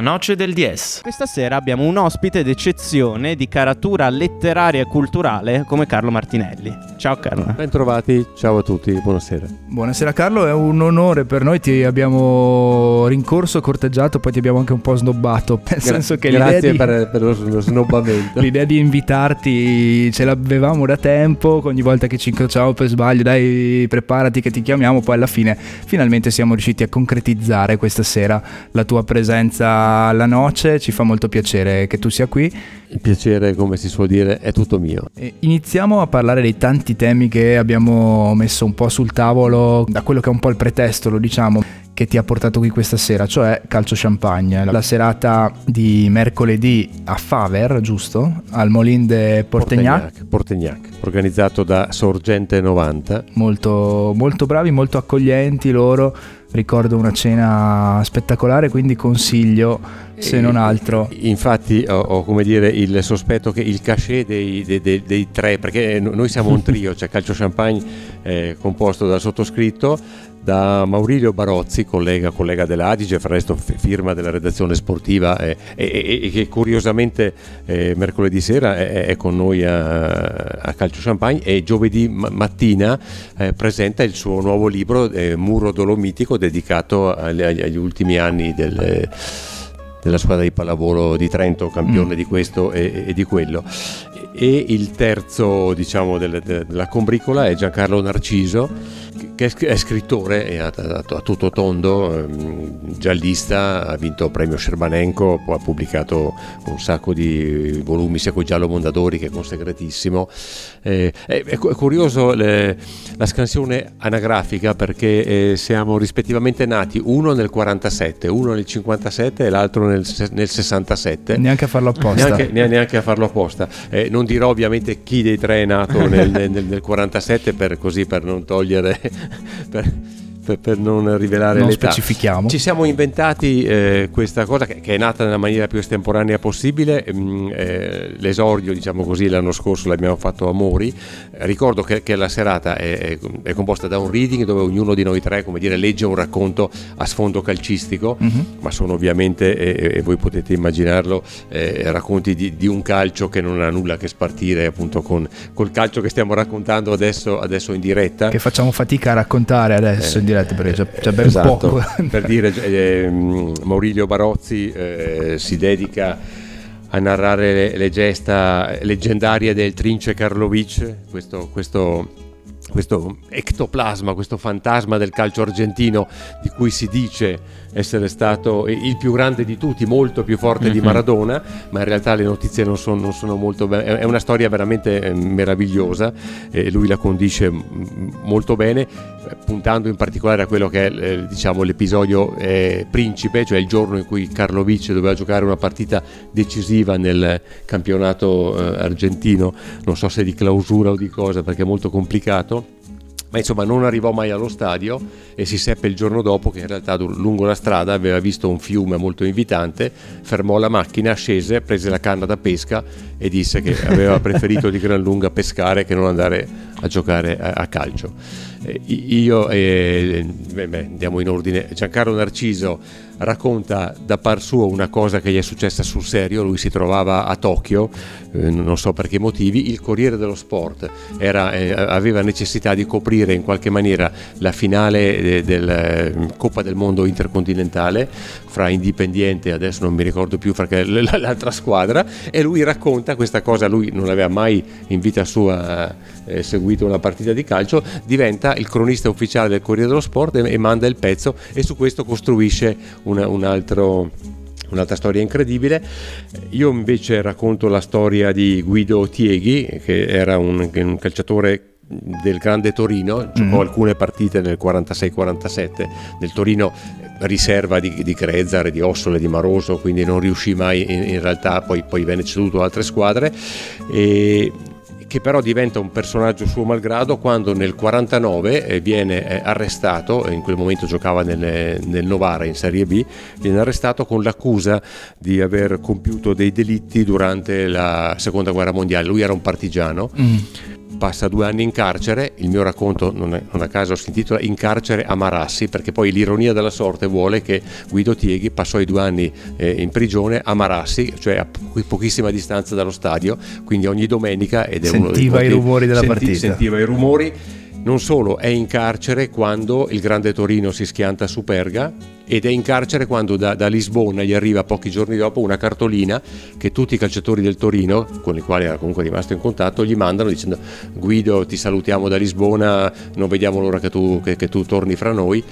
La Noce del DS. Questa sera abbiamo un ospite d'eccezione di caratura letteraria e culturale come Carlo Martinelli. Ciao Carlo. Bentrovati, ciao a tutti, buonasera. Buonasera Carlo, è un onore per noi, ti abbiamo rincorso, corteggiato, poi ti abbiamo anche un po' snobbato, nel Gra- senso che grazie l'idea di, per, per lo, lo snobbamento. l'idea di invitarti ce l'avevamo da tempo, ogni volta che ci incrociamo per sbaglio, dai preparati che ti chiamiamo, poi alla fine finalmente siamo riusciti a concretizzare questa sera la tua presenza alla noce, ci fa molto piacere che tu sia qui. Il piacere, come si suol dire, è tutto mio. Iniziamo a parlare dei tanti temi che abbiamo messo un po' sul tavolo, da quello che è un po' il pretesto, lo diciamo, che ti ha portato qui questa sera, cioè calcio champagne. La serata di mercoledì a Faver, giusto? Al Molin de Portegnac. Portegnac, Portegnac, organizzato da Sorgente 90. Molto, molto bravi, molto accoglienti loro. Ricordo una cena spettacolare, quindi consiglio, se non altro. Infatti ho, ho, come dire il sospetto che il cachet dei, dei- dei- dei tre, perché noi siamo un trio, cioè Calcio Champagne eh, composto dal sottoscritto, da Maurilio Barozzi, collega, collega dell'Adige, fra l'altro firma della redazione sportiva e, e- e che curiosamente eh, mercoledì sera è, è con noi a, a Calcio Champagne e giovedì ma- mattina eh, presenta il suo nuovo libro eh, Muro Dolomitico dedicato agli, agli- agli ultimi anni del della squadra di pallavolo di Trento, campione Mm. di questo e, e di quello. E il terzo, diciamo, del- de- della combricola è Giancarlo Narciso, che è, sc- è scrittore e a, a- a tutto tondo, ehm, giallista, ha vinto il premio Scerbanenko, poi ha pubblicato un sacco di volumi sia con Giallo Mondadori che con Segretissimo. Eh, è, è cu- è curioso le- la scansione anagrafica perché eh, siamo rispettivamente nati uno nel 47, uno nel 57 e l'altro nel, nel 67. Neanche a farlo apposta. Neanche, ne- neanche a farlo apposta. Eh, non dirò ovviamente chi dei tre è nato nel, nel- nel 47 per, così, per non togliere, per, per- per non rivelare non l'età. specifichiamo. Ci siamo inventati eh, questa cosa che, che è nata nella maniera più estemporanea possibile. mm, eh, l'esordio, diciamo così, l'anno scorso l'abbiamo fatto a Mori. Eh, ricordo che, che la serata è, è- composta da un reading dove ognuno di noi tre, come dire, legge un racconto a sfondo calcistico, Mhm. ma sono ovviamente, e, e voi potete immaginarlo, eh, racconti di, di un calcio che non ha nulla a che spartire appunto con col calcio che stiamo raccontando adesso, adesso in diretta. Che facciamo fatica a raccontare adesso in diretta perché c'è, c'è ben Esatto. poco. per dire ehm, Maurilio Barozzi eh, si dedica a narrare le, le gesta leggendarie del Trince Karlovic questo, questo, questo ectoplasma, questo fantasma del calcio argentino di cui si dice essere stato il più grande di tutti, molto più forte di Mhm. Maradona, ma in realtà le notizie non sono, non sono molto bene. È una storia veramente eh, meravigliosa e lui la condisce mm, molto bene, puntando in particolare a quello che è eh, diciamo, l'episodio eh, principe, cioè il giorno in cui Karlovic doveva giocare una partita decisiva nel campionato eh, argentino, non so se di clausura o di cosa, perché è molto complicato ma insomma non arrivò mai allo stadio e si seppe il giorno dopo che in realtà lungo la strada aveva visto un fiume molto invitante, fermò la macchina, scese, prese la canna da pesca e disse che aveva preferito di gran lunga pescare che non andare a giocare a, a calcio. Eh, io, eh, andiamo in ordine, Giancarlo Narciso racconta da par suo una cosa che gli è successa sul serio, lui si trovava a Tokyo, eh, non so per che motivi, il Corriere dello Sport era, eh, aveva necessità di coprire in qualche maniera la finale della Coppa del Mondo intercontinentale fra Independiente, adesso non mi ricordo più perché l'altra squadra, e lui racconta questa cosa, lui non aveva mai in vita sua eh, seguito una partita di calcio, diventa il cronista ufficiale del Corriere dello Sport e, e manda il pezzo e su questo costruisce una- un altro un'altra storia incredibile. Io invece racconto la storia di Guido Tieghi, che era un, un calciatore del Grande Torino, giocò Mhm. alcune partite nel 46-47 nel Torino riserva di, di Crezzar, di Ossole, di Maroso, quindi non riuscì mai in, in realtà, poi, poi venne ceduto a altre squadre. E, che però diventa un personaggio suo malgrado quando nel 49 eh, viene eh, arrestato, in quel momento giocava nel, nel Novara in Serie B, viene arrestato con l'accusa di aver compiuto dei delitti durante la seconda guerra mondiale, lui era un partigiano Mm. Passa due anni in carcere, il mio racconto non, è, non a caso si intitola In carcere a Marassi, perché poi l'ironia della sorte vuole che Guido Tieghi passò i due anni eh, in prigione a Marassi, cioè a pochissima distanza dallo stadio, quindi ogni domenica ed è sentiva uno dei i rumori della senti, partita. Sentiva i rumori. Non solo è in carcere quando il grande Torino si schianta su Perga ed è in carcere quando da, da, Lisbona gli arriva pochi giorni dopo una cartolina che tutti i calciatori del Torino, con i quali era comunque rimasto in contatto, gli mandano dicendo Guido ti salutiamo da Lisbona, non vediamo l'ora che tu, che, che tu torni fra noi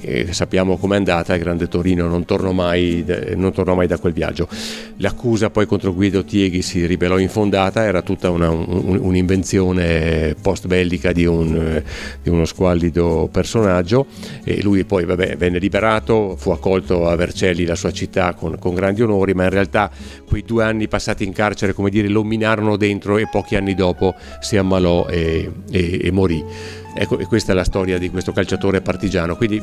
e sappiamo com'è andata, il grande Torino non tornò, mai, non tornò mai da quel viaggio. L'accusa poi contro Guido Tieghi si rivelò infondata, era tutta una, un, un'invenzione post bellica di, un, di uno squallido personaggio e lui poi vabbè, venne liberato fu accolto a Vercelli, la sua città, con, con, grandi onori, ma in realtà quei due anni passati in carcere, come dire, lo minarono dentro e pochi anni dopo si ammalò e, e, e morì. Ecco, e questa è la storia di questo calciatore partigiano. Quindi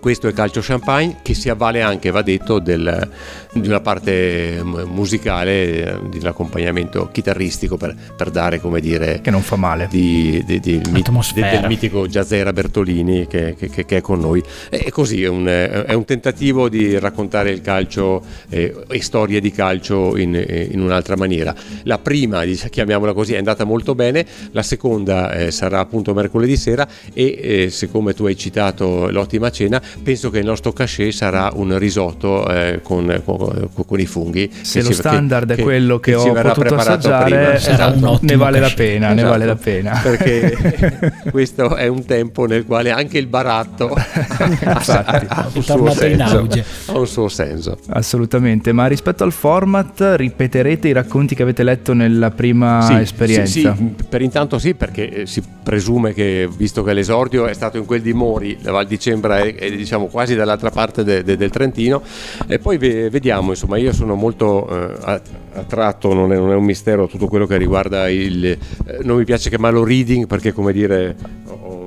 questo è Calcio Champagne che si avvale anche, va detto, del, di una parte musicale, di un accompagnamiento chitarristico per, per, dare, come dire... Che non fa male. Di, di, di, del mitico jazzera Bertolini che, che, che, è con noi. E così è un, è un tentativo di raccontare il calcio eh, e storie di calcio in, in, un'altra maniera. La prima, chiamiamola così, è andata molto bene, la seconda eh, sarà appunto mercoledì sera e eh, siccome tu hai citato l'ottima cena, penso che il nostro cachet sarà un risotto eh, con, con, con, i funghi. Se lo standard che, è quello che, che ho potuto assaggiare, esatto, ne vale la pena, esatto, ne vale la pena. Perché questo è un tempo nel quale anche il baratto ha, ha, ha, un suo senso, ha un suo senso. Assolutamente, ma rispetto al format ripeterete i racconti che avete letto nella prima sì, esperienza? Sì, sì, per intanto sì, perché si presume che, visto che l'esordio è stato in quel di Mori, la Val di Cembra è, è diciamo quasi dall'altra parte de, de, del Trentino. E poi vediamo insomma io sono molto eh, attratto non è, non è, un mistero tutto quello che riguarda il eh, non mi piace chiamarlo reading perché come dire ho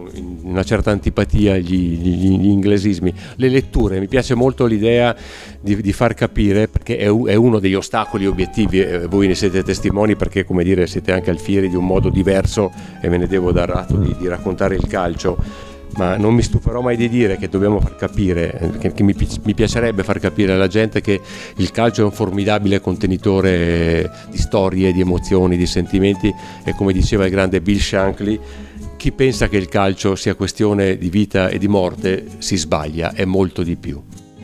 una certa antipatia agli, agli, inglesismi. Le letture mi piace molto l'idea di, di far capire perché è, è, uno degli ostacoli obiettivi eh, voi ne siete testimoni perché come dire siete anche alfieri di un modo diverso e me ne devo dar atto di, di raccontare il calcio ma non mi stuferò mai di dire che dobbiamo far capire, che, mi, mi, piacerebbe far capire alla gente che il calcio è un formidabile contenitore di storie, di emozioni, di sentimenti e come diceva il grande Bill Shankly, chi pensa che il calcio sia questione di vita e di morte si sbaglia, è molto di più.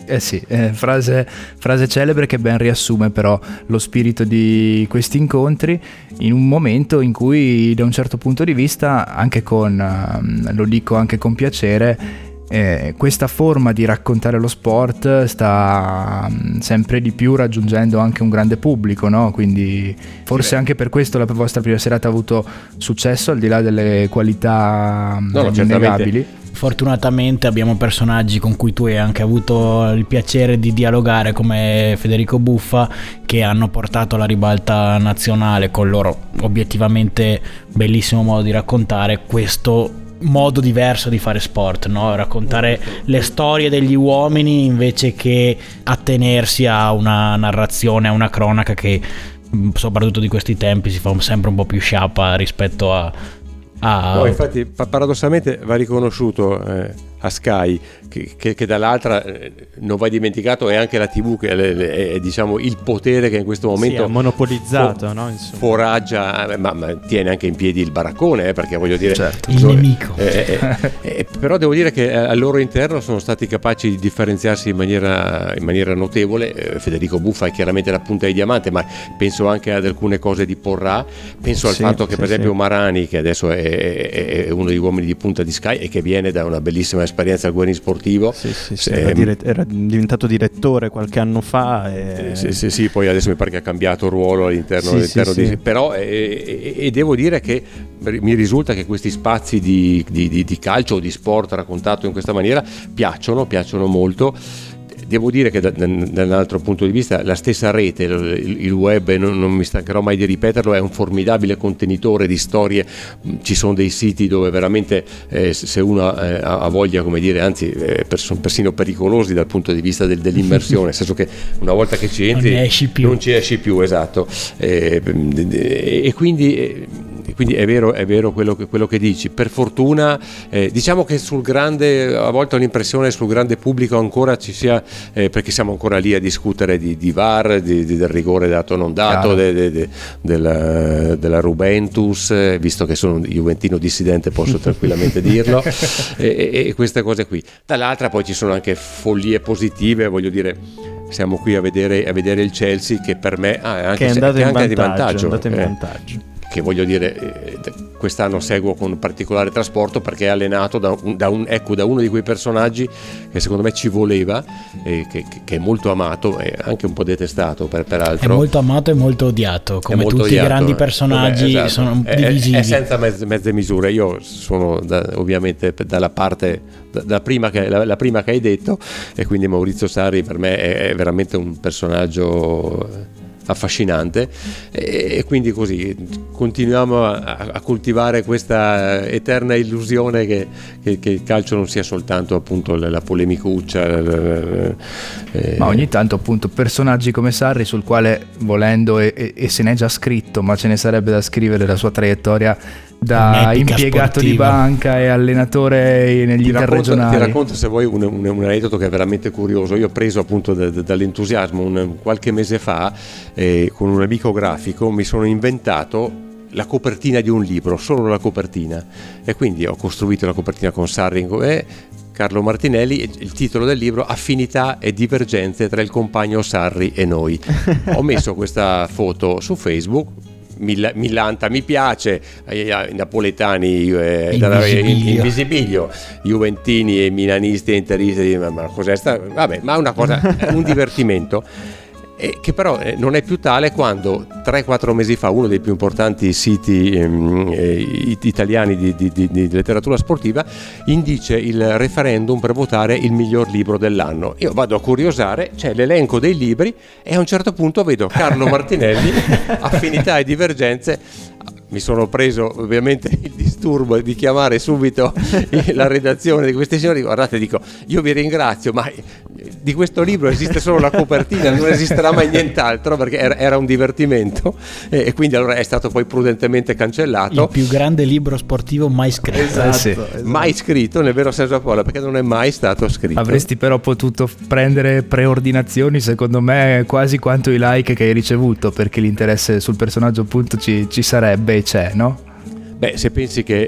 Eh sì, eh, frase, frase, celebre che ben riassume però lo spirito di questi incontri in un momento in cui da un certo punto di vista, anche con, uh, lo dico anche con piacere, eh, questa forma di raccontare lo sport sta um, sempre di più raggiungendo anche un grande pubblico, no? quindi forse anche per questo la vostra prima serata ha avuto successo al di là delle qualità no, no, innegabili fortunatamente abbiamo personaggi con cui tu hai anche avuto il piacere di dialogare come Federico Buffa che hanno portato la ribalta nazionale con loro obiettivamente bellissimo modo di raccontare questo modo diverso di fare sport, no? raccontare le storie degli uomini invece che attenersi a una narrazione, a una cronaca che soprattutto di questi tempi si fa sempre un po' più sciappa rispetto a, Ah, no, infatti paradossalmente va riconosciuto eh, a Sky che, che, che dall'altra eh, non va dimenticato è anche la TV che è, è, è diciamo il potere che in questo momento sì, monopolizzato for, no? foraggia eh, ma, ma, tiene anche in piedi il baraccone eh, perché voglio dire certo. il nemico eh, eh, però devo dire che al loro interno sono stati capaci di differenziarsi in maniera, in maniera notevole Federico Buffa è chiaramente la punta di diamante ma penso anche ad alcune cose di Porrà penso al sì, fatto che sì, per esempio Marani che adesso è, è, uno degli uomini di punta di Sky e che viene da una bellissima esperienza al Guerin sportivo. Sì, sì, sì, era, dire- era, diventato direttore qualche anno fa. E... Sì, sì, sì, poi adesso mi pare che ha cambiato ruolo all'interno, all'interno di... Però, e, e, devo dire che mi risulta che questi spazi di, di, di, di calcio o di sport raccontato in questa maniera piacciono, piacciono molto Devo dire che da, da, da, un altro punto di vista la stessa rete, il, il web, non, non, mi stancherò mai di ripeterlo, è un formidabile contenitore di storie, ci sono dei siti dove veramente eh, se uno eh, ha voglia, come dire, anzi eh, sono persino pericolosi dal punto di vista del, dell'immersione, nel senso che una volta che ci entri non, non ci esci più, esatto. Eh, e quindi eh, quindi è vero, è vero quello, che, quello, che, dici. Per fortuna, eh, diciamo che sul grande, a volte ho l'impressione sul grande pubblico ancora ci sia, eh, perché siamo ancora lì a discutere di, di VAR, di, di, del rigore dato o non dato, de, de, de, della, della, Rubentus, eh, visto che sono un Juventino dissidente posso tranquillamente dirlo, e, e, queste cose qui. Dall'altra poi ci sono anche follie positive, voglio dire siamo qui a vedere, a vedere, il Chelsea che per me ah, anche, che è andato, in, anche vantaggio, di vantaggio. È andato in eh. Che voglio dire, eh, quest'anno seguo con particolare trasporto perché è allenato da, un, da, un, ecco, da uno di quei personaggi che secondo me ci voleva, e che, che, è molto amato e anche un po' detestato per, peraltro. È molto amato e molto odiato, come molto tutti odiato, i grandi eh. personaggi Vabbè, esatto. sono è, divisivi. È, senza mezze, mezze, misure, io sono da, ovviamente dalla parte, da prima che, la, la, prima che hai detto e quindi Maurizio Sarri per me è, è veramente un personaggio affascinante e, quindi così continuiamo a, a, coltivare questa eterna illusione che, che, che, il calcio non sia soltanto appunto la, polemicuccia eh. ma ogni tanto appunto personaggi come Sarri sul quale volendo e, e, e se n'è già scritto ma ce ne sarebbe da scrivere la sua traiettoria da impiegato sportiva. di banca e allenatore negli ti interregionali. Racconto, ti racconto se vuoi un, un, un, aneddoto che è veramente curioso. Io ho preso appunto da, da, dall'entusiasmo un, qualche mese fa eh, con un amico grafico, mi sono inventato la copertina di un libro, solo la copertina. E quindi ho costruito la copertina con Sarringo e Carlo Martinelli, il titolo del libro Affinità e divergenze tra il compagno Sarri e noi. Ho messo questa foto su Facebook, Mil- Millanta mi piace, i napoletani eh, Invisibilio. Invisibilio, Juventini e Milanisti e Interisti, ma, ma cos'è sta? Vabbè, ma è una cosa, è un divertimento eh, che però eh, non è più tale quando 3-4 mesi fa uno dei più importanti siti ehm, eh, italiani di, di, di, di, letteratura sportiva indice il referendum per votare il miglior libro dell'anno. Io vado a curiosare, c'è l'elenco dei libri e a un certo punto vedo Carlo Martinelli, Affinità e Divergenze, mi sono preso ovviamente il disturbo di chiamare subito la redazione di questi signori. Guardate, dico, io vi ringrazio, ma di questo libro esiste solo la copertina, non esisterà mai nient'altro perché era, un divertimento e, quindi allora è stato poi prudentemente cancellato. Il più grande libro sportivo mai scritto. Esatto, eh sì. esatto. mai scritto nel vero senso della parola perché non è mai stato scritto. Avresti però potuto prendere preordinazioni secondo me quasi quanto i like che hai ricevuto perché l'interesse sul personaggio appunto ci, ci sarebbe e c'è, no? Beh, se pensi che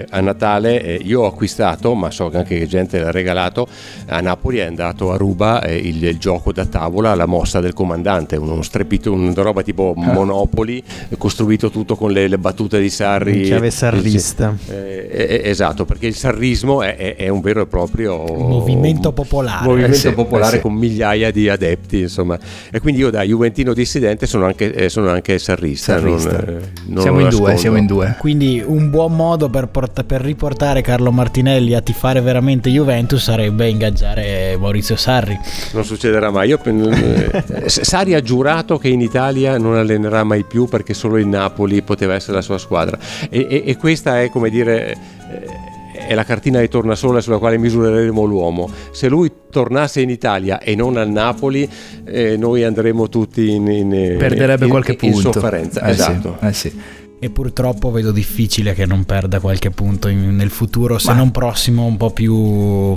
eh, a Natale eh, io ho acquistato, ma so che anche gente l'ha regalato, a Napoli è andato a Ruba eh, il, il, gioco da tavola, la mossa del comandante, uno strepito, una roba tipo ah. Monopoli, costruito tutto con le, le battute di Sarri. Chiave sarrista. Eh, eh, esatto, perché il sarrismo è, è, è, un vero e proprio movimento popolare. Movimento sì, popolare sì. con migliaia di adepti, insomma. E quindi io da Juventino dissidente sono anche, sono anche sarrista. sarrista. Non, non siamo in due, siamo in due. Quindi un buon modo per, port- per, riportare Carlo Martinelli a tifare veramente Juventus sarebbe ingaggiare Maurizio Sarri. Non succederà mai. Io, eh, Sarri ha giurato che in Italia non allenerà mai più perché solo il Napoli poteva essere la sua squadra. E, e, e questa è come dire... Eh, è la cartina di tornasole sulla quale misureremo l'uomo. Se lui tornasse in Italia e non al Napoli, eh, noi andremo tutti in, in perderebbe in, qualche in, punto. sofferenza. Eh esatto. Sì, eh sì e purtroppo vedo difficile che non perda qualche punto in, nel futuro, se Ma... non prossimo un po' più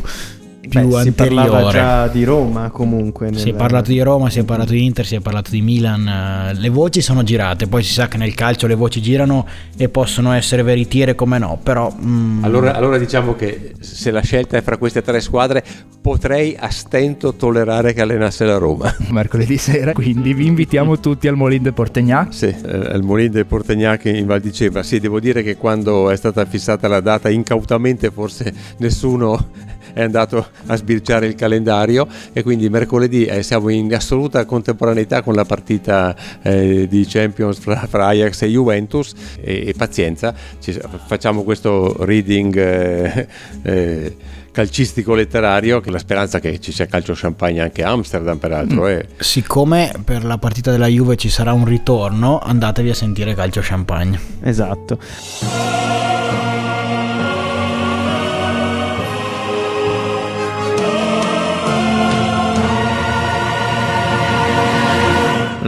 più Beh, si parlava già di Roma comunque. Nel... Si è parlato di Roma, si è parlato di Inter, si è parlato di Milan. Le voci sono girate, poi si sa che nel calcio le voci girano e possono essere veritiere come no, però... Mm... Allora, allora, diciamo che se la scelta è fra queste tre squadre potrei a stento tollerare che allenasse la Roma. Mercoledì sera, quindi vi invitiamo tutti al Molin de Portegnac. Sì, eh, al Molin de Portegnac in Val di Ceva. Sì, devo dire che quando è stata fissata la data incautamente forse nessuno è andato a sbirciare il calendario e quindi mercoledì eh, siamo in assoluta contemporaneità con la partita eh, di Champions fra, fra, Ajax e Juventus e, e pazienza, ci, facciamo questo reading eh, eh, calcistico letterario che la speranza che ci sia calcio champagne anche a Amsterdam peraltro mm. siccome per la partita della Juve ci sarà un ritorno andatevi a sentire calcio champagne. Esatto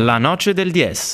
La noce del 10.